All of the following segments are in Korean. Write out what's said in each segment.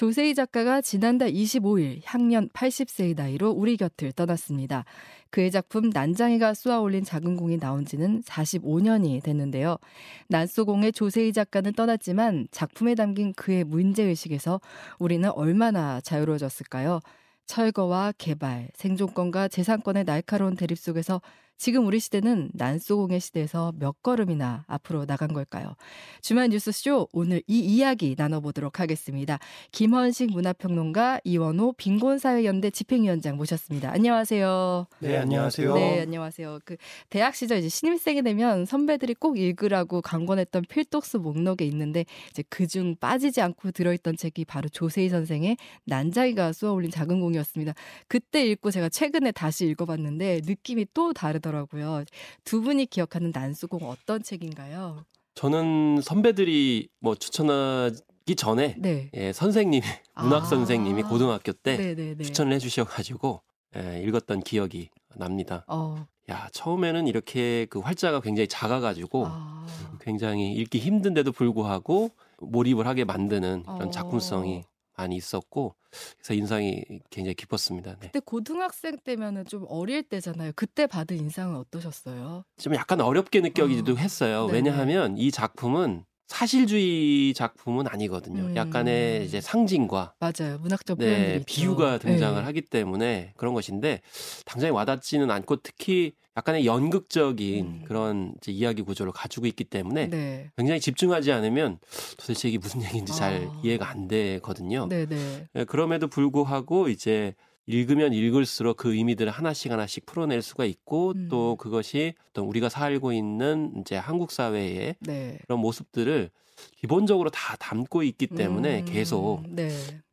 조세희 작가가 지난달 25일 향년 80세의 나이로 우리 곁을 떠났습니다. 그의 작품 난장이가 쏘아올린 작은 공이 나온 지는 45년이 됐는데요. 난쏘공의 조세희 작가는 떠났지만 작품에 담긴 그의 문제의식에서 우리는 얼마나 자유로워졌을까요? 철거와 개발, 생존권과 재산권의 날카로운 대립 속에서 지금 우리 시대는 난소공의 시대에서 몇 걸음이나 앞으로 나간 걸까요? 주말 뉴스쇼 오늘 이 이야기 나눠보도록 하겠습니다. 김헌식 문화평론가 이원호 빈곤사회연대 집행위원장 모셨습니다. 안녕하세요. 네, 안녕하세요. 네, 안녕하세요. 그 대학 시절 이제 신입생이 되면 선배들이 꼭 읽으라고 강권했던 필독서 목록에 있는데 이제 그중 빠지지 않고 들어있던 책이 바로 조세희 선생의 난자기가 쏘아올린 작은 공이었습니다. 그때 읽고 제가 최근에 다시 읽어봤는데 느낌이 또 다르더라고요. 하더라고요. 두 분이 기억하는 난수공 어떤 책인가요? 저는 선배들이 뭐 추천하기 전에 네. 예, 선생님 문학 아~ 선생님이 고등학교 때 네네네. 추천을 해주셔가지고 예, 읽었던 기억이 납니다. 어. 야 처음에는 이렇게 그 활자가 굉장히 작아가지고 아~ 굉장히 읽기 힘든데도 불구하고 몰입을 하게 만드는 그런 어. 작품성이 많이 있었고 그래서 인상이 굉장히 깊었습니다. 네. 그때 고등학생 때면은 좀 어릴 때잖아요. 그때 받은 인상은 어떠셨어요? 좀 약간 어렵게 느껴지기도 어. 했어요. 네네. 왜냐하면 이 작품은 사실주의 작품은 아니거든요. 음. 약간의 이제 상징과 맞아요. 문학적 네, 비유가 등장을 네. 하기 때문에 그런 것인데 당장에 와닿지는 않고 특히 약간의 연극적인 음. 그런 이제 이야기 구조를 가지고 있기 때문에 네. 굉장히 집중하지 않으면 도대체 이게 무슨 얘기인지 잘 아. 이해가 안 되거든요. 네, 그럼에도 불구하고 이제 읽으면 읽을수록 그 의미들을 하나씩 하나씩 풀어낼 수가 있고 음. 또 그것이 어떤 우리가 살고 있는 이제 한국 사회의 네. 그런 모습들을 기본적으로 다 담고 있기 때문에 음. 계속 네.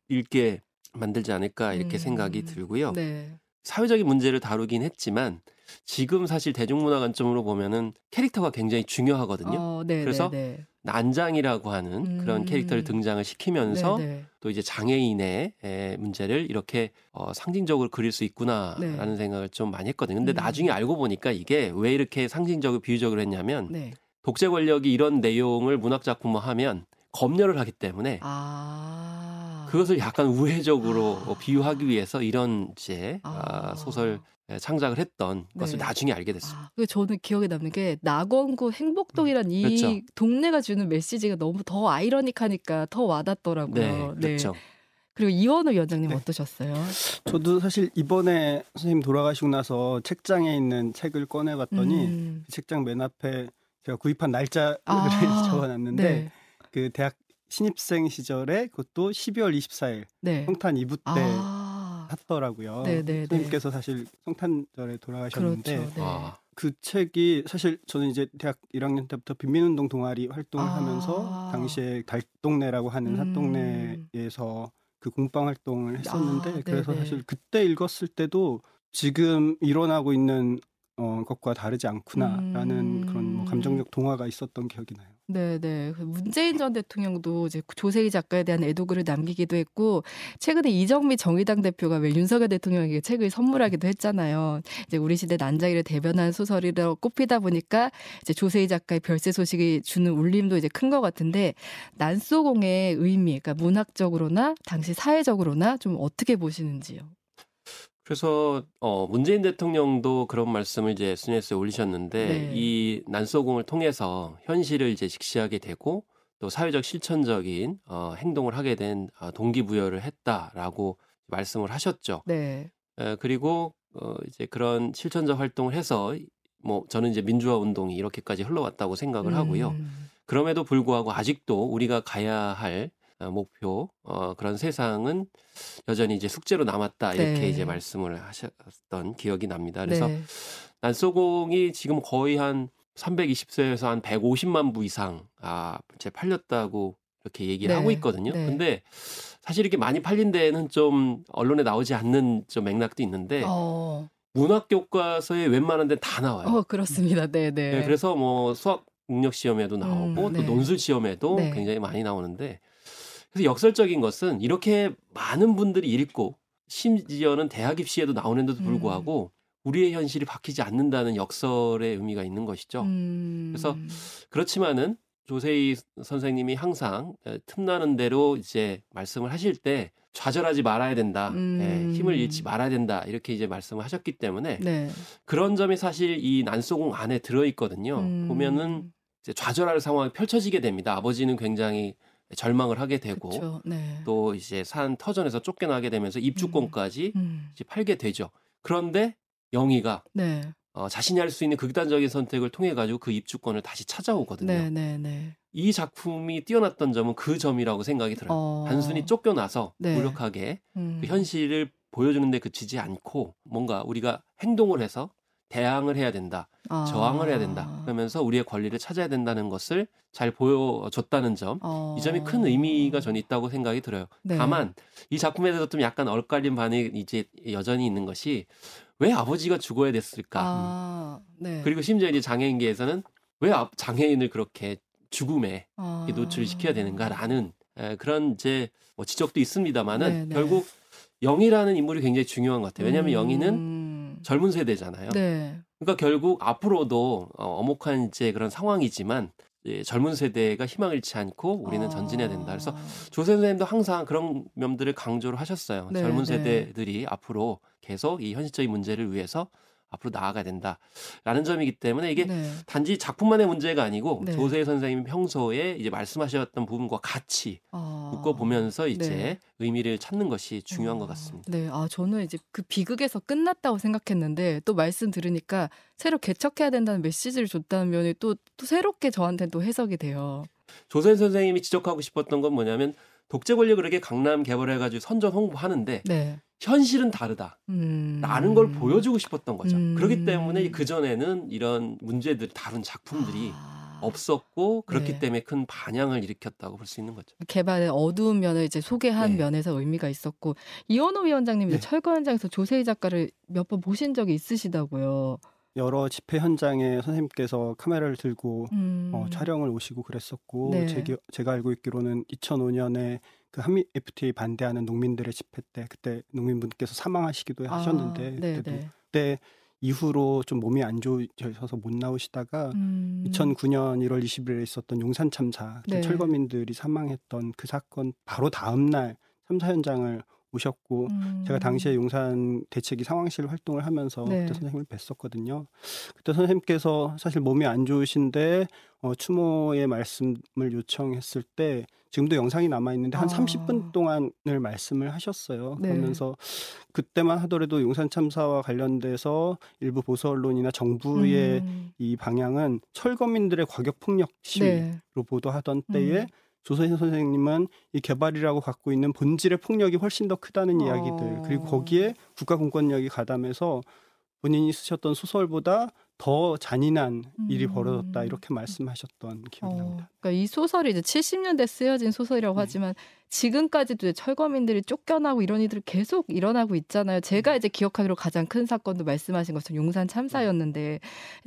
읽게 만들지 않을까 이렇게 음. 생각이 들고요. 네. 사회적인 문제를 다루긴 했지만 지금 사실 대중문화 관점으로 보면은 캐릭터가 굉장히 중요하거든요. 어, 네, 그래서 네, 네. 난장이라고 하는 음. 그런 캐릭터를 등장을 시키면서 네네. 네. 또 이제 장애인의 문제를 이렇게 어, 상징적으로 그릴 수 있구나라는 네. 생각을 좀 많이 했거든요. 근데 음. 나중에 알고 보니까 이게 왜 이렇게 상징적으로 비유적으로 했냐면 네. 독재 권력이 이런 내용을 문학 작품화 하면 검열을 하기 때문에 아. 그것을 약간 우회적으로 아. 비유하기 위해서 이런 이제 아. 소설 예, 창작을 했던 것을 네. 나중에 알게 됐습니다. 아, 저는 기억에 남는 게 낙원구 행복동이란 음, 이 그렇죠. 동네가 주는 메시지가 너무 더 아이러닉하니까 더 와닿더라고요. 네, 네. 그렇죠. 그리고 이원우 위원장님 네. 어떠셨어요? 저도 사실 이번에 선생님 돌아가시고 나서 책장에 있는 책을 꺼내봤더니 음. 그 책장 맨 앞에 제가 구입한 날짜를 아, 적어놨는데 네. 그 대학 신입생 시절에 그것도 12월 24일 네. 성탄 이브 때 아. 샀더라고요. 네네 선생님께서 사실 성탄절에 돌아가셨는데 그렇죠, 네. 아. 그 책이 사실 저는 이제 대학 1학년 때부터 빈민운동 동아리 활동을 아. 하면서 당시에 달동네라고 하는 음. 삿동네에서 그 공방 활동을 했었는데 아, 그래서 사실 그때 읽었을 때도 지금 일어나고 있는 어, 것과 다르지 않구나라는 음. 그런 뭐 감정적 동화가 있었던 기억이 나요. 네네. 그 문재인 전 대통령도 이제 조세희 작가에 대한 애도글을 남기기도 했고, 최근에 이정미 정의당 대표가 왜 윤석열 대통령에게 책을 선물하기도 했잖아요. 이제 우리 시대 난자기를 대변한 소설이라고 꼽히다 보니까 이제 조세희 작가의 별세 소식이 주는 울림도 이제 큰 것 같은데, 난소공의 의미, 그러니까 문학적으로나 당시 사회적으로나 좀 어떻게 보시는지요? 그래서 어 문재인 대통령도 그런 말씀을 이제 SNS에 올리셨는데 네. 이 난소공을 통해서 현실을 이제 직시하게 되고 또 사회적 실천적인 어 행동을 하게 된 어, 동기부여를 했다라고 말씀을 하셨죠. 네. 에, 그리고 어 이제 그런 실천적 활동을 해서 뭐 저는 이제 민주화 운동이 이렇게까지 흘러왔다고 생각을 하고요. 음. 그럼에도 불구하고 아직도 우리가 가야 할 어, 목표 어, 그런 세상은 여전히 이제 숙제로 남았다 이렇게 네. 이제 말씀을 하셨던 기억이 납니다. 그래서 네. 난소공이 지금 거의 한 320세에서 한 150만 부 이상 아 이제 팔렸다고 이렇게 얘기를 네. 하고 있거든요. 네. 근데 사실 이렇게 많이 팔린 데는 좀 언론에 나오지 않는 좀 맥락도 있는데 어. 문학 교과서에 웬만한 데는 다 나와요. 어, 그렇습니다. 네, 네. 네 그래서 뭐 수학 능력 시험에도 나오고 음, 또 네. 논술 시험에도 네. 굉장히 많이 나오는데 그래서 역설적인 것은 이렇게 많은 분들이 읽고 심지어는 대학 입시에도 나오는데도 음. 불구하고 음. 우리의 현실이 바뀌지 않는다는 역설의 의미가 있는 것이죠. 음. 그래서 그렇지만은 조세희 선생님이 항상 틈나는 대로 이제 말씀을 하실 때 좌절하지 말아야 된다. 음. 예, 힘을 잃지 말아야 된다. 이렇게 이제 말씀을 하셨기 때문에 네. 그런 점이 사실 이 난소공 안에 들어 있거든요. 음. 보면은 이제 좌절할 상황이 펼쳐지게 됩니다. 아버지는 굉장히 절망을 하게 되고 네. 또 이제 산 터전에서 쫓겨나게 되면서 입주권까지 음. 음. 이제 팔게 되죠. 그런데 영희가 네. 어, 자신이 할 수 있는 극단적인 선택을 통해 가지고 그 입주권을 다시 찾아오거든요. 네, 네, 네. 이 작품이 뛰어났던 점은 그 점이라고 생각이 들어요. 어... 단순히 쫓겨나서 네. 무력하게 음... 그 현실을 보여주는데 그치지 않고 뭔가 우리가 행동을 해서 대항을 해야 된다, 아... 저항을 해야 된다. 그러면서 우리의 권리를 찾아야 된다는 것을 잘 보여줬다는 점, 어... 이 점이 큰 의미가 저는 있다고 생각이 들어요. 네. 다만 이 작품에 대해서 좀 약간 엇갈린 반응이 이제 여전히 있는 것이 왜 아버지가 죽어야 됐을까? 아... 네. 그리고 심지어 이제 장애인계에서는 왜 장애인을 그렇게 죽음에 아... 노출시켜야 되는가라는 그런 이제 뭐 지적도 있습니다만은 네네. 결국 영희라는 인물이 굉장히 중요한 것 같아요. 왜냐하면 음... 영희는 젊은 세대잖아요. 네. 그러니까 결국 앞으로도 어, 어목한 이제 그런 상황이지만 예, 젊은 세대가 희망을 잃지 않고 우리는 아... 전진해야 된다. 그래서 조세 선생님도 항상 그런 면들을 강조를 하셨어요. 네, 젊은 세대들이 네. 앞으로 계속 이 현실적인 문제를 위해서 앞으로 나아가야 된다라는 점이기 때문에 이게 네. 단지 작품만의 문제가 아니고 네. 조세 선생님이 평소에 이제 말씀하셨던 부분과 같이 아. 묶어 보면서 이제 네. 의미를 찾는 것이 중요한 아. 것 같습니다. 네, 아 저는 이제 그 비극에서 끝났다고 생각했는데 또 말씀 들으니까 새로 개척해야 된다는 메시지를 줬다는 면이 또, 또 새롭게 저한테 또 해석이 돼요. 조세 선생님이 지적하고 싶었던 건 뭐냐면 독재 권력을 이렇게 강남 개발해가지고 선전 홍보하는데 네. 현실은 다르다. 음. 라는 걸 보여주고 싶었던 거죠. 음. 그렇기 때문에 그전에는 이런 문제들 다룬 작품들이 아. 없었고 그렇기 네. 때문에 큰 반향을 일으켰다고 볼 수 있는 거죠. 개발의 어두운 면을 이제 소개한 네. 면에서 의미가 있었고 이원호 위원장님이 네. 철거 현장에서 조세희 작가를 몇 번 보신 적이 있으시다고요. 여러 집회 현장에 선생님께서 카메라를 들고 음. 어, 촬영을 오시고 그랬었고 네. 제 제가 알고 있기로는 2005년에 그 한미 FTA 반대하는 농민들의 집회 때 그때 농민분께서 사망하시기도 아, 하셨는데 그때도 네 그때 이후로 좀 몸이 안 좋으셔서 못 나오시다가 음. 2009년 1월 20일에 있었던 용산 참사 네. 철거민들이 사망했던 그 사건 바로 다음 날 참사 현장을 오셨고 음. 제가 당시에 용산 대책위 상황실 활동을 하면서 네. 그때 선생님을 뵀었거든요. 그때 선생님께서 사실 몸이 안 좋으신데 어, 추모의 말씀을 요청했을 때 지금도 영상이 남아 있는데 한 아. 30분 동안을 말씀을 하셨어요. 네. 그러면서 그때만 하더라도 용산 참사와 관련돼서 일부 보수 언론이나 정부의 음. 이 방향은 철거민들의 과격 폭력 시위로 네. 보도하던 때에 음. 조선희 선생님은 이 개발이라고 갖고 있는 본질의 폭력이 훨씬 더 크다는 어. 이야기들 그리고 거기에 국가 공권력이 가담해서 본인이 쓰셨던 소설보다 더 잔인한 일이 음. 벌어졌다 이렇게 말씀하셨던 기억이 어, 납니다. 그러니까 이 소설이 이제 70년대 쓰여진 소설이라고 네. 하지만 지금까지도 철거민들이 쫓겨나고 이런 일들이 계속 일어나고 있잖아요. 제가 이제 기억하기로 가장 큰 사건도 말씀하신 것처럼 용산 참사였는데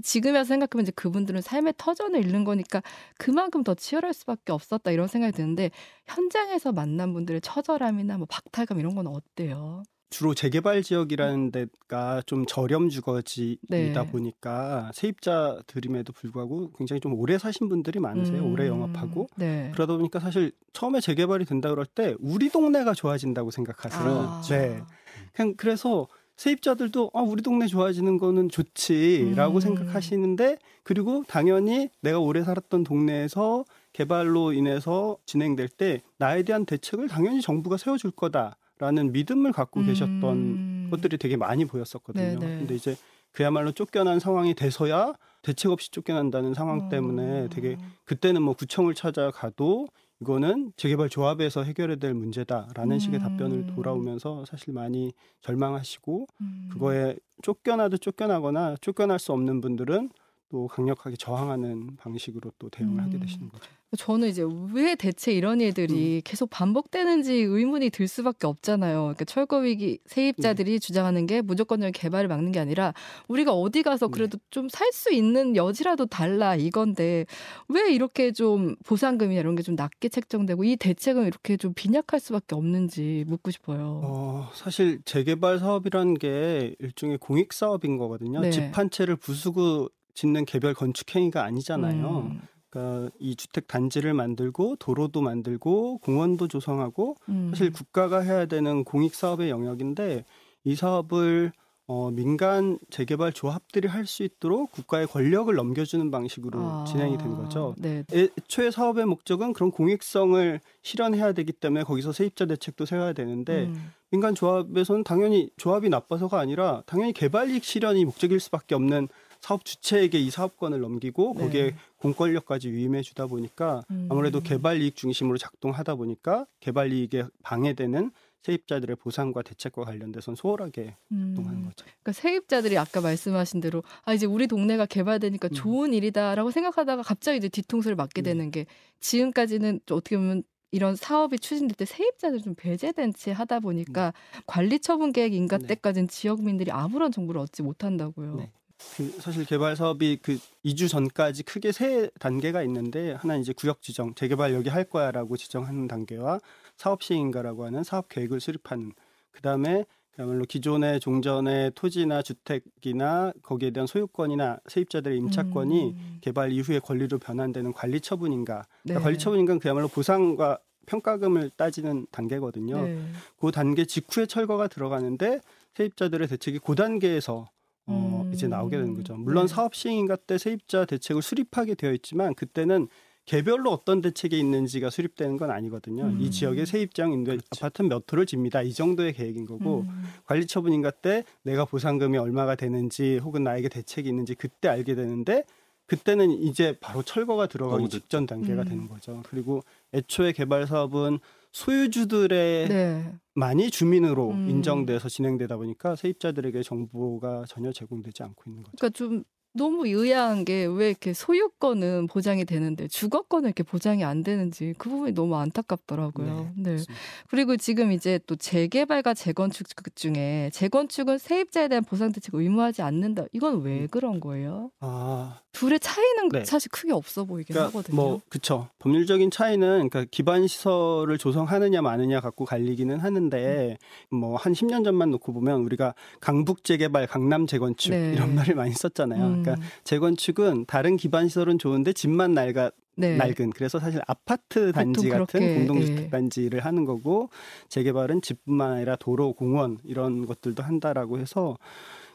지금에서 생각하면 이제 그분들은 삶의 터전을 잃는 거니까 그만큼 더 치열할 수밖에 없었다 이런 생각이 드는데 현장에서 만난 분들의 처절함이나 뭐 박탈감 이런 건 어때요? 주로 재개발 지역이라는 데가 좀 저렴 주거지이다 네. 보니까 세입자들임에도 불구하고 굉장히 좀 오래 사신 분들이 많으세요. 음. 오래 영업하고 네. 그러다 보니까 사실 처음에 재개발이 된다 그럴 때 우리 동네가 좋아진다고 생각하세요. 아. 네. 그냥 그래서 세입자들도 아 우리 동네 좋아지는 거는 좋지라고 음. 생각하시는데 그리고 당연히 내가 오래 살았던 동네에서 개발로 인해서 진행될 때 나에 대한 대책을 당연히 정부가 세워줄 거다. 라는 믿음을 갖고 음. 계셨던 것들이 되게 많이 보였었거든요. 네네. 근데 이제 그야말로 쫓겨난 상황이 돼서야 대책 없이 쫓겨난다는 상황 때문에 되게 어. 그때는 뭐 구청을 찾아가도 이거는 재개발 조합에서 해결해야 될 문제다라는 음. 식의 답변을 돌아오면서 사실 많이 절망하시고 음. 그거에 쫓겨나도 쫓겨나거나 쫓겨날 수 없는 분들은 또 강력하게 저항하는 방식으로 또 대응을 음. 하게 되시는 거죠. 저는 이제 왜 대체 이런 일들이 음. 계속 반복되는지 의문이 들 수밖에 없잖아요. 그러니까 철거 위기 세입자들이 네. 주장하는 게 무조건적인 개발을 막는 게 아니라 우리가 어디 가서 네. 그래도 네. 좀살 수 있는 여지라도 달라 이건데 왜 이렇게 좀 보상금이나 이런 게 좀 낮게 책정되고 이 대책은 이렇게 좀 빈약할 수밖에 없는지 묻고 싶어요. 어, 사실 재개발 사업이라는 게 일종의 공익 사업인 거거든요. 네. 집한 채를 부수고 짓는 개별 건축 행위가 아니잖아요. 음. 그러니까 이 주택 단지를 만들고 도로도 만들고 공원도 조성하고 음. 사실 국가가 해야 되는 공익 사업의 영역인데 이 사업을 어, 민간 재개발 조합들이 할 수 있도록 국가의 권력을 넘겨주는 방식으로 아, 진행이 된 거죠. 네. 애초에 사업의 목적은 그런 공익성을 실현해야 되기 때문에 거기서 세입자 대책도 세워야 되는데 음. 민간 조합에서는 당연히 조합이 나빠서가 아니라 당연히 개발 이익 실현이 목적일 수밖에 없는 사업 주체에게 이 사업권을 넘기고 네. 거기에 공권력까지 위임해 주다 보니까 음. 아무래도 개발 이익 중심으로 작동하다 보니까 개발 이익에 방해되는 세입자들의 보상과 대책과 관련돼선 소홀하게 음. 거죠. 그러니까 세입자들이 아까 말씀하신 대로 아 이제 우리 동네가 개발되니까 음. 좋은 일이다라고 생각하다가 갑자기 이제 뒤통수를 맞게 네. 되는 게 지금까지는 어떻게 보면 이런 사업이 추진될 때 세입자들 좀 배제된 채 하다 보니까 음. 관리 처분 계획 인가 네. 때까지는 지역민들이 아무런 정보를 얻지 못한다고요. 네. 그 사실 개발 사업이 그 2주 전까지 크게 세 단계가 있는데 하나 이제 구역 지정, 재개발 여기 할 거야라고 지정하는 단계와 사업 시행인가라고 하는 사업 계획을 수립하는 그다음에 그야말로 기존의 종전의 토지나 주택이나 거기에 대한 소유권이나 세입자들의 임차권이 음. 개발 이후에 권리로 변환되는 관리 처분인가. 그러니까 네. 관리 처분인가는 그야말로 보상과 평가금을 따지는 단계거든요. 네. 그 단계 직후에 철거가 들어가는데 세입자들의 대책이 그 단계에서 어, 음. 이제 나오게 되는 거죠. 물론 네. 사업 시행인가 때 세입자 대책을 수립하게 되어 있지만 그때는 개별로 어떤 대책이 있는지가 수립되는 건 아니거든요. 음. 이 지역의 세입장 임대 그렇죠. 아파트 몇 호를 집니다. 이 정도의 계획인 거고 음. 관리 처분인가 때 내가 보상금이 얼마가 되는지 혹은 나에게 대책이 있는지 그때 알게 되는데 그때는 이제 바로 철거가 들어가기 직전 단계가 음. 되는 거죠. 그리고 애초에 개발 사업은 소유주들의 네. 많이 주민으로 음. 인정돼서 진행되다 보니까 세입자들에게 정보가 전혀 제공되지 않고 있는 거죠. 그러니까 좀 너무 의아한 게 왜 이렇게 소유권은 보장이 되는데 주거권은 이렇게 보장이 안 되는지 그 부분이 너무 안타깝더라고요. 네. 네. 그리고 지금 이제 또 재개발과 재건축 중에 재건축은 세입자에 대한 보상 대책 의무하지 않는다. 이건 왜 음. 그런 거예요? 아. 둘의 차이는 네. 사실 크게 없어 보이긴 그러니까 하거든요. 뭐 그쵸. 법률적인 차이는 그러니까 기반 시설을 조성하느냐 마느냐 갖고 갈리기는 하는데 음. 뭐한 10년 전만 놓고 보면 우리가 강북 재개발, 강남 재건축 네. 이런 말을 많이 썼잖아요. 음. 그러니까 재건축은 다른 기반 시설은 좋은데 집만 낡아 네. 낡은 그래서 사실 아파트 단지 같은 공동주택 네. 단지를 하는 거고 재개발은 집뿐만 아니라 도로, 공원 이런 것들도 한다라고 해서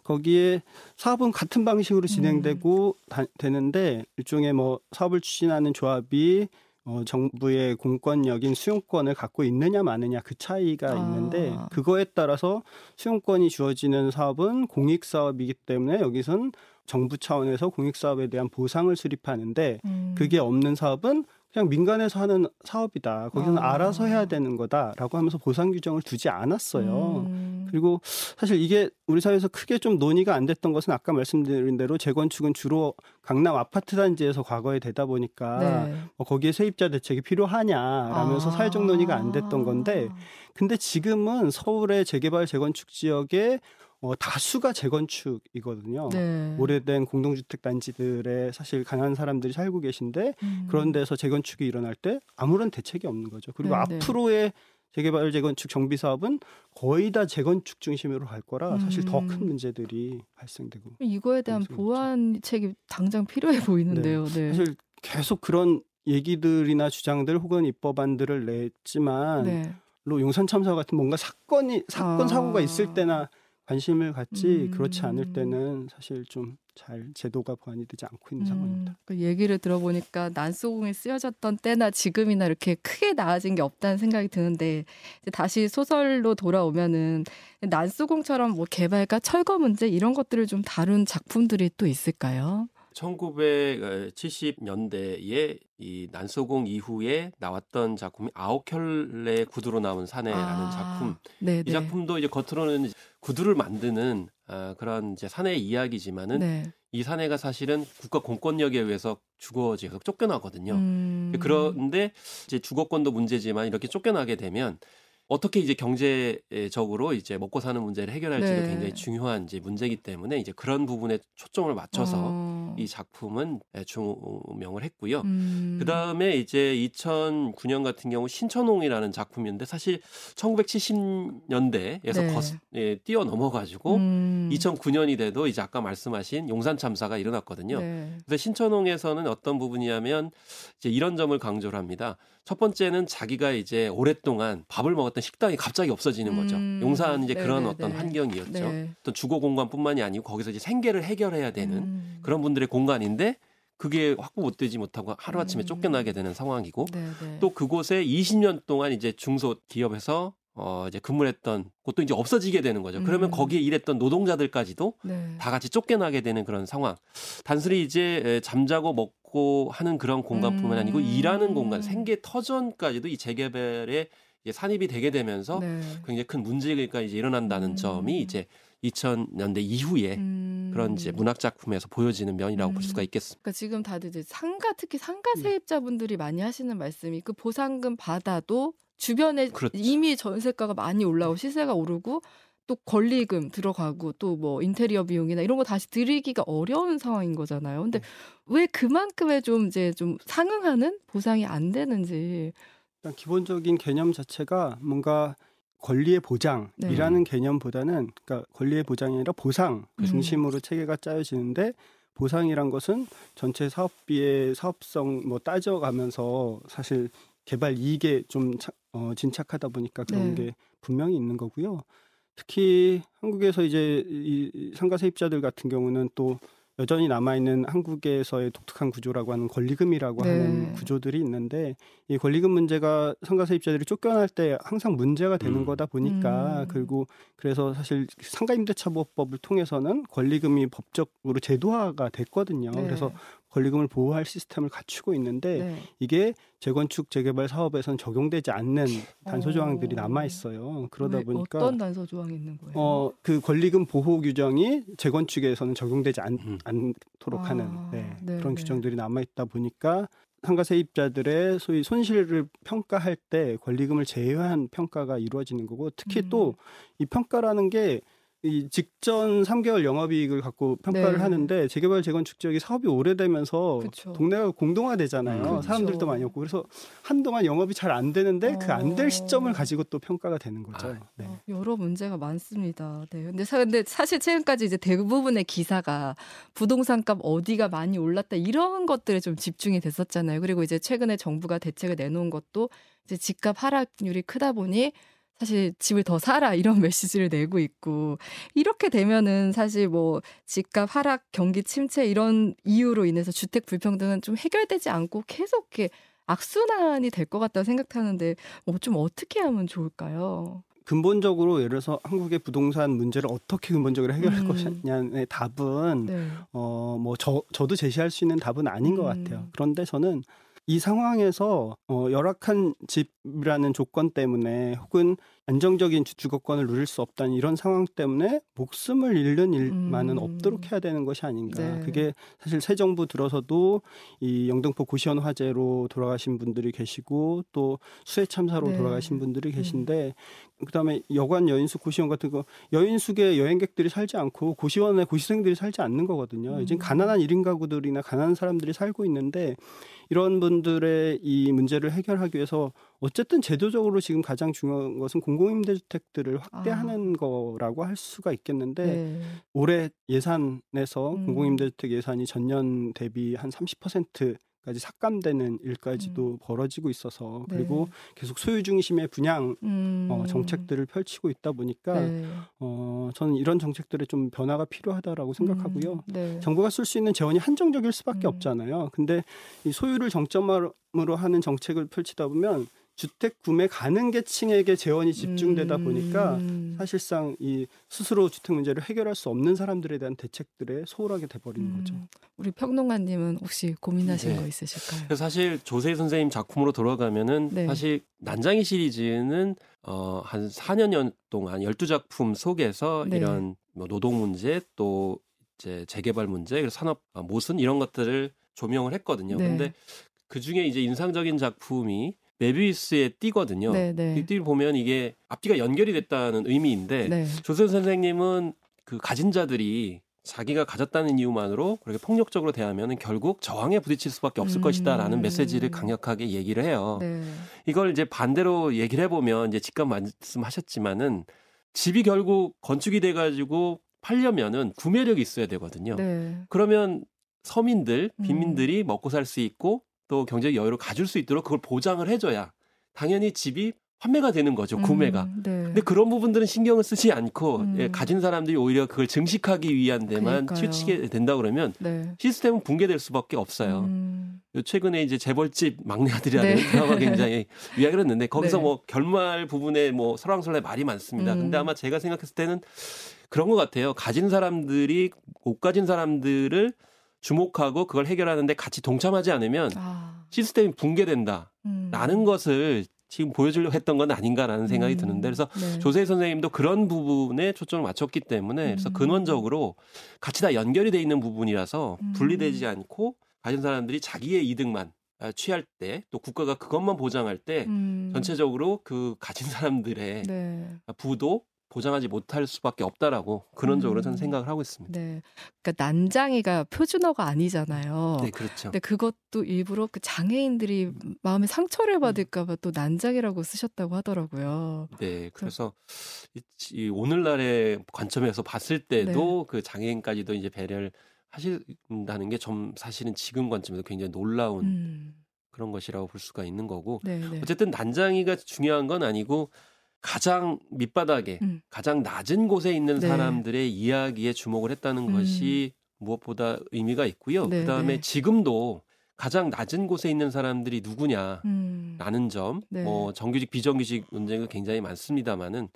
거기에 사업은 같은 방식으로 진행되고 음. 다, 되는데 일종의 뭐 사업을 추진하는 조합이 어, 정부의 공권력인 수용권을 갖고 있느냐 마느냐 그 차이가 아. 있는데 그거에 따라서 수용권이 주어지는 사업은 공익 사업이기 때문에 여기선 정부 차원에서 공익 사업에 대한 보상을 수립하는데 음. 그게 없는 사업은 그냥 민간에서 하는 사업이다. 거기는 아. 알아서 해야 되는 거다라고 하면서 보상 규정을 두지 않았어요. 음. 그리고 사실 이게 우리 사회에서 크게 좀 논의가 안 됐던 것은 아까 말씀드린 대로 재건축은 주로 강남 아파트 단지에서 과거에 되다 보니까 네. 뭐 거기에 세입자 대책이 필요하냐라면서 아. 사회적 논의가 안 됐던 건데 근데 지금은 서울의 재개발 재건축 지역에 어, 다수가 재건축이거든요. 네. 오래된 공동주택 단지들에 사실 가난한 사람들이 살고 계신데 음. 그런 데서 재건축이 일어날 때 아무런 대책이 없는 거죠. 그리고 네, 네. 앞으로의 재개발 재건축 정비 사업은 거의 다 재건축 중심으로 갈 거라 사실 더 큰 문제들이 발생되고 이거에 대한 보완책이 당장 필요해 보이는데요. 네. 네. 사실 계속 그런 얘기들이나 주장들 혹은 입법안들을 냈지만 네. 용산 참사 같은 뭔가 사건이 사건 아. 사고가 있을 때나 관심을 갖지 음. 그렇지 않을 때는 사실 좀 잘 제도가 보완이 되지 않고 있는 음. 상황입니다. 그 얘기를 들어보니까 난소공이 쓰여졌던 때나 지금이나 이렇게 크게 나아진 게 없다는 생각이 드는데 다시 소설로 돌아오면은 난소공처럼 뭐 개발과 철거 문제 이런 것들을 좀 다룬 작품들이 또 있을까요? 1970년대에 이 난소공 이후에 나왔던 작품이 아홉 켤레 구두로 나온 사내라는 아, 작품. 네네. 이 네. 작품도 이제 겉으로는 구두를 만드는 아, 그런 이제 사내의 이야기지만은 네. 이 사내가 사실은 국가 공권력에 의해서 주거지에서 쫓겨나거든요. 음. 그런데 이제 주거권도 문제지만 이렇게 쫓겨나게 되면 어떻게 이제 경제적으로 이제 먹고 사는 문제를 해결할지도 네. 굉장히 중요한 이제 문제이기 때문에 이제 그런 부분에 초점을 맞춰서 어. 어. 이 작품은 조명을 했고요. 음. 그 다음에 이제 2009년 같은 경우 신천홍이라는 작품인데 사실 1970년대에서 네. 거스, 예, 뛰어넘어가지고 음. 2009년이 돼도 이제 아까 말씀하신 용산 참사가 일어났거든요. 네. 그래서 신천홍에서는 어떤 부분이냐면 이제 이런 점을 강조를 합니다. 첫 번째는 자기가 이제 오랫동안 밥을 먹었던 식당이 갑자기 없어지는 거죠. 음. 용산 이제 네네네. 그런 어떤 환경이었죠. 네. 어떤 주거 공간뿐만이 아니고 거기서 이제 생계를 해결해야 되는 음. 그런 분들 의 공간인데 그게 확보 못 되지 못하고 하루아침에 음. 쫓겨나게 되는 상황이고 네네. 또 그곳에 20년 동안 이제 중소 기업에서 어 이제 근무를 했던 곳도 이제 없어지게 되는 거죠. 그러면 음. 거기에 일했던 노동자들까지도 네. 다 같이 쫓겨나게 되는 그런 상황. 단순히 이제 잠자고 먹 먹고 하는 그런 공간뿐만 아니고 음. 일하는 공간, 생계 터전까지도 이 재개발에 산입이 되게 되면서 네. 굉장히 큰 문제가 이제 일어난다는 음. 점이 이제 2000년대 이후에 음. 그런 이제 문학 작품에서 보여지는 면이라고 음. 볼 수가 음. 있겠습니다. 그러니까 지금 다들 이제 상가 특히 상가 네. 세입자분들이 많이 하시는 말씀이 그 보상금 받아도 주변에 그렇죠. 이미 전세가가 많이 올라오고 시세가 오르고 또 권리금 들어가고 또 뭐 인테리어 비용이나 이런 거 다시 드리기가 어려운 상황인 거잖아요. 근데 네. 왜 그만큼의 좀 이제 좀 상응하는 보상이 안 되는지. 일단 기본적인 개념 자체가 뭔가 권리의 보장이라는 네. 개념보다는 그러니까 권리의 보장이 아니라 보상 그 음. 중심으로 음. 체계가 짜여지는데 보상이란 것은 전체 사업비의 사업성 뭐 따져가면서 사실 개발 이익에 좀 차, 어, 진착하다 보니까 그런 네. 게 분명히 있는 거고요. 특히 한국에서 이제 이 상가 세입자들 같은 경우는 또 여전히 남아있는 한국에서의 독특한 구조라고 하는 권리금이라고 네. 하는 구조들이 있는데 이 권리금 문제가 상가 세입자들이 쫓겨날 때 항상 문제가 되는 음. 거다 보니까 음. 그리고 그래서 사실 상가임대차보호법을 통해서는 권리금이 법적으로 제도화가 됐거든요. 네. 그래서 권리금을 보호할 시스템을 갖추고 있는데 네. 이게 재건축 재개발 사업에선 적용되지 않는 단서 조항들이 어... 남아 있어요. 그러다 보니까 어떤 단서 조항이 있는 거예요? 어, 그 권리금 보호 규정이 재건축에서는 적용되지 않, 음. 않도록 아... 하는 네, 네, 그런 네. 규정들이 남아 있다 보니까 상가 세입자들의 소위 손실을 평가할 때 권리금을 제외한 평가가 이루어지는 거고 특히 음. 또이 평가라는 게 이 직전 3개월 영업이익을 갖고 평가를 네. 하는데 재개발 재건축 지역이 사업이 오래되면서 그쵸. 동네가 공동화되잖아요. 음, 사람들도 많이 없고 그래서 한동안 영업이 잘 안 되는데 어. 그안 될 시점을 가지고 또 평가가 되는 거죠. 아, 네. 어, 여러 문제가 많습니다. 네. 근데, 사, 근데 사실 최근까지 이제 대부분의 기사가 부동산 값 어디가 많이 올랐다 이런 것들에 좀 집중이 됐었잖아요. 그리고 이제 최근에 정부가 대책을 내놓은 것도 이제 집값 하락률이 크다 보니 사실 집을 더 사라 이런 메시지를 내고 있고 이렇게 되면은 사실 뭐 집값 하락 경기 침체 이런 이유로 인해서 주택 불평등은 좀 해결되지 않고 계속 이렇게 악순환이 될 것 같다고 생각하는데 뭐 좀 어떻게 하면 좋을까요? 근본적으로 예를 들어서 한국의 부동산 문제를 어떻게 근본적으로 해결할 음. 것이냐의 답은 네. 어뭐 저 저도 제시할 수 있는 답은 아닌 음. 것 같아요. 그런데 저는 이 상황에서 어, 열악한 집이라는 조건 때문에 혹은 안정적인 주거권을 누릴 수 없다는 이런 상황 때문에 목숨을 잃는 일만은 음. 없도록 해야 되는 것이 아닌가. 네. 그게 사실 새 정부 들어서도 이 영등포 고시원 화재로 돌아가신 분들이 계시고 또 수해 참사로 네. 돌아가신 분들이 음. 계신데 음. 그다음에 여관 여인숙 고시원 같은 거 여인숙에 여행객들이 살지 않고 고시원에 고시생들이 살지 않는 거거든요. 음. 이제 가난한 일인 가구들이나 가난한 사람들이 살고 있는데 이런 분들의 이 문제를 해결하기 위해서 어쨌든 제도적으로 지금 가장 중요한 것은 공공임대주택들을 확대하는 아. 거라고 할 수가 있겠는데 네. 올해 예산에서 음. 공공임대주택 예산이 전년 대비 한 30% 까지 삭감되는 일까지도 음. 벌어지고 있어서 네. 그리고 계속 소유 중심의 분양 어, 음. 어, 정책들을 펼치고 있다 보니까 네. 어, 저는 이런 정책들의 좀 변화가 필요하다라고 생각하고요. 음. 네. 정부가 쓸 수 있는 재원이 한정적일 수밖에 음. 없잖아요. 근데 이 소유를 정점으로 하는 정책을 펼치다 보면 주택 구매 가능 계층에게 재원이 집중되다 보니까 음. 사실상 이 스스로 주택 문제를 해결할 수 없는 사람들에 대한 대책들에 소홀하게 돼버리는 음. 거죠. 우리 평론가님은 혹시 고민하신 네. 거 있으실까요? 사실 조세 선생님 작품으로 돌아가면은 네. 사실 난장이 시리즈는 어, 한 4년 동안 12작품 속에서 네. 이런 뭐 노동 문제 또 이제 재개발 문제 그리고 산업 모순 이런 것들을 조명을 했거든요. 네. 근데 그 중에 이제 인상적인 작품이 메비우스의 띠거든요. 네, 네. 이 띠를 보면 이게 앞뒤가 연결이 됐다는 의미인데 네. 조선 선생님은 그 가진 자들이 자기가 가졌다는 이유만으로 그렇게 폭력적으로 대하면 결국 저항에 부딪힐 수밖에 없을 음. 것이다라는 메시지를 강력하게 얘기를 해요. 네. 이걸 이제 반대로 얘기를 해보면 이제 직접 말씀하셨지만은 집이 결국 건축이 돼가지고 팔려면은 구매력이 있어야 되거든요. 네. 그러면 서민들, 음. 빈민들이 음. 먹고 살 수 있고 또 경제적 여유를 가질 수 있도록 그걸 보장을 해줘야 당연히 집이 판매가 되는 거죠 구매가. 음, 네. 근데 그런 부분들은 신경을 쓰지 않고 음. 예, 가진 사람들이 오히려 그걸 증식하기 위한 데만 그러니까요. 치우치게 된다 그러면 네. 시스템은 붕괴될 수밖에 없어요. 음. 최근에 이제 재벌집 막내 아들이라는 네. 드라마 굉장히 이야기를 했는데 거기서 네. 뭐 결말 부분에 뭐 설왕설래 말이 많습니다. 음. 근데 아마 제가 생각했을 때는 그런 것 같아요. 가진 사람들이 못 가진 사람들을 주목하고 그걸 해결하는데 같이 동참하지 않으면 아. 시스템이 붕괴된다. 라는 음. 것을 지금 보여주려고 했던 건 아닌가라는 생각이 음, 드는데 그래서 네. 조세 선생님도 그런 부분에 초점을 맞췄기 때문에 그래서 음. 근원적으로 같이 다 연결이 돼 있는 부분이라서 음. 분리되지 않고 가진 사람들이 자기의 이득만 아, 취할 때 또 국가가 그것만 보장할 때 음. 전체적으로 그 가진 사람들의 네. 부도 보장하지 못할 수밖에 없다라고 근원적으로 음. 저는 생각을 하고 있습니다. 네. 그러니까 난장이가 표준어가 아니잖아요. 네, 그렇죠. 근데 그것도 일부러 그 장애인들이 마음에 상처를 음. 받을까 봐 또 난장이라고 쓰셨다고 하더라고요. 네, 그래서 이, 이 오늘날의 관점에서 봤을 때도 네. 그 장애인까지도 이제 배려를 하신다는 게 좀 사실은 지금 관점에서 굉장히 놀라운 음. 그런 것이라고 볼 수가 있는 거고 네, 네. 어쨌든 난장이가 중요한 건 아니고 가장 밑바닥에 음. 가장 낮은 곳에 있는 네. 사람들의 이야기에 주목을 했다는 음. 것이 무엇보다 의미가 있고요. 네, 그다음에 네. 지금도 가장 낮은 곳에 있는 사람들이 누구냐라는 음. 점, 네. 뭐 정규직 비정규직 문제가 굉장히 많습니다만은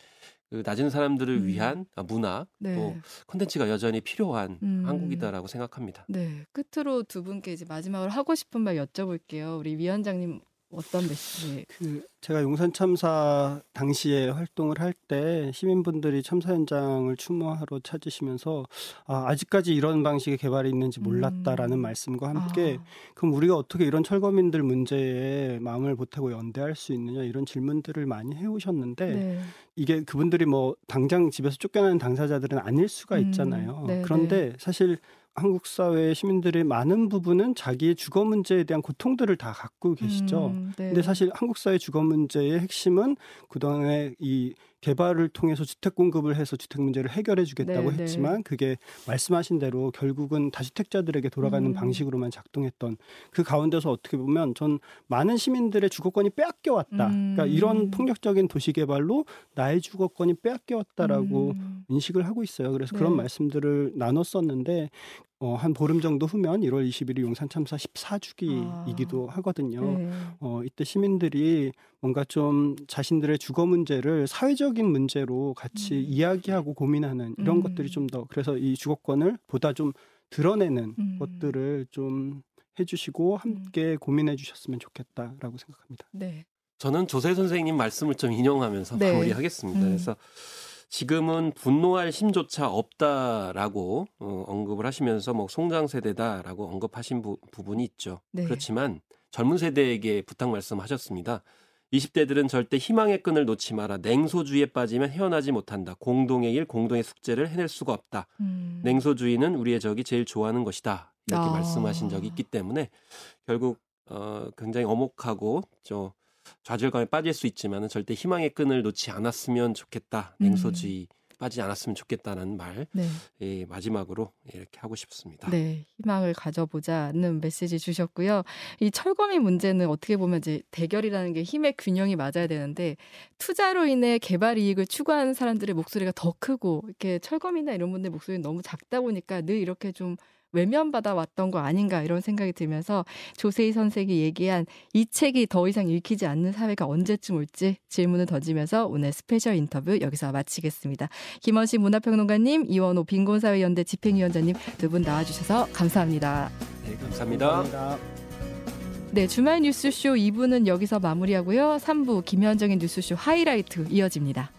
그 낮은 사람들을 음. 위한 문화 네. 또 콘텐츠가 여전히 필요한 음. 한국이다라고 생각합니다. 네, 끝으로 두 분께 이제 마지막으로 하고 싶은 말 여쭤볼게요. 우리 위원장님 어떤 메시지? 그 제가 용산 참사 당시에 활동을 할 때 시민분들이 참사 현장을 추모하러 찾으시면서 아, 아직까지 이런 방식의 개발이 있는지 몰랐다라는 음. 말씀과 함께 아. 그럼 우리가 어떻게 이런 철거민들 문제에 마음을 보태고 연대할 수 있느냐 이런 질문들을 많이 해오셨는데 네. 이게 그분들이 뭐 당장 집에서 쫓겨나는 당사자들은 아닐 수가 음. 있잖아요. 음. 네, 그런데 네. 사실 한국 사회의 시민들의 많은 부분은 자기의 주거 문제에 대한 고통들을 다 갖고 계시죠. 음, 네. 근데 사실 한국 사회 주거 문제의 핵심은 그동안에 이 개발을 통해서 주택 공급을 해서 주택 문제를 해결해 주겠다고 네, 네. 했지만 네. 그게 말씀하신 대로 결국은 다주택자들에게 돌아가는 음. 방식으로만 작동했던 그 가운데서 어떻게 보면 전 많은 시민들의 주거권이 빼앗겨 왔다. 음. 그러니까 이런 폭력적인 도시 개발로 나의 주거권이 빼앗겨 왔다라고 음. 인식을 하고 있어요. 그래서 네. 그런 말씀들을 나눴었는데 어, 한 보름 정도 후면 1월 20일이 용산 참사 14주기이기도 아, 하거든요. 네. 어, 이때 시민들이 뭔가 좀 자신들의 주거 문제를 사회적인 문제로 같이 음. 이야기하고 고민하는 이런 음. 것들이 좀 더 그래서 이 주거권을 보다 좀 드러내는 음. 것들을 좀 해주시고 함께 음. 고민해 주셨으면 좋겠다라고 생각합니다. 네. 저는 조세 선생님 말씀을 좀 인용하면서 네. 마무리하겠습니다. 음. 그래서 지금은 분노할 힘조차 없다라고 어, 언급을 하시면서 뭐 송장 세대다라고 언급하신 부, 분이 있죠. 네. 그렇지만 젊은 세대에게 부탁 말씀하셨습니다. 20대들은 절대 희망의 끈을 놓지 마라. 냉소주의에 빠지면 헤어나지 못한다. 공동의 일, 공동의 숙제를 해낼 수가 없다. 음. 냉소주의는 우리의 적이 제일 좋아하는 것이다. 이렇게 아. 말씀하신 적이 있기 때문에 결국 어, 굉장히 어목하고 저 좌절감에 빠질 수 있지만 절대 희망의 끈을 놓지 않았으면 좋겠다. 음. 냉소주의 음. 빠지지 않았으면 좋겠다는 말 네. 예, 마지막으로 이렇게 하고 싶습니다. 네, 희망을 가져보자는 메시지 주셨고요. 이 철거민 문제는 어떻게 보면 이제 대결이라는 게 힘의 균형이 맞아야 되는데 투자로 인해 개발 이익을 추구하는 사람들의 목소리가 더 크고 이렇게 철거민이나 이런 분들 목소리 너무 작다 보니까 늘 이렇게 좀 외면받아 왔던 거 아닌가 이런 생각이 들면서 조세희 선생이 얘기한 이 책이 더 이상 읽히지 않는 사회가 언제쯤 올지 질문을 던지면서 오늘 스페셜 인터뷰 여기서 마치겠습니다. 김원식 문화평론가님, 이원호 빈곤사회연대 집행위원장님 두 분 나와주셔서 감사합니다. 네, 감사합니다. 감사합니다. 네, 주말 뉴스쇼 2부는 여기서 마무리하고요. 3부 김현정의 뉴스쇼 하이라이트 이어집니다.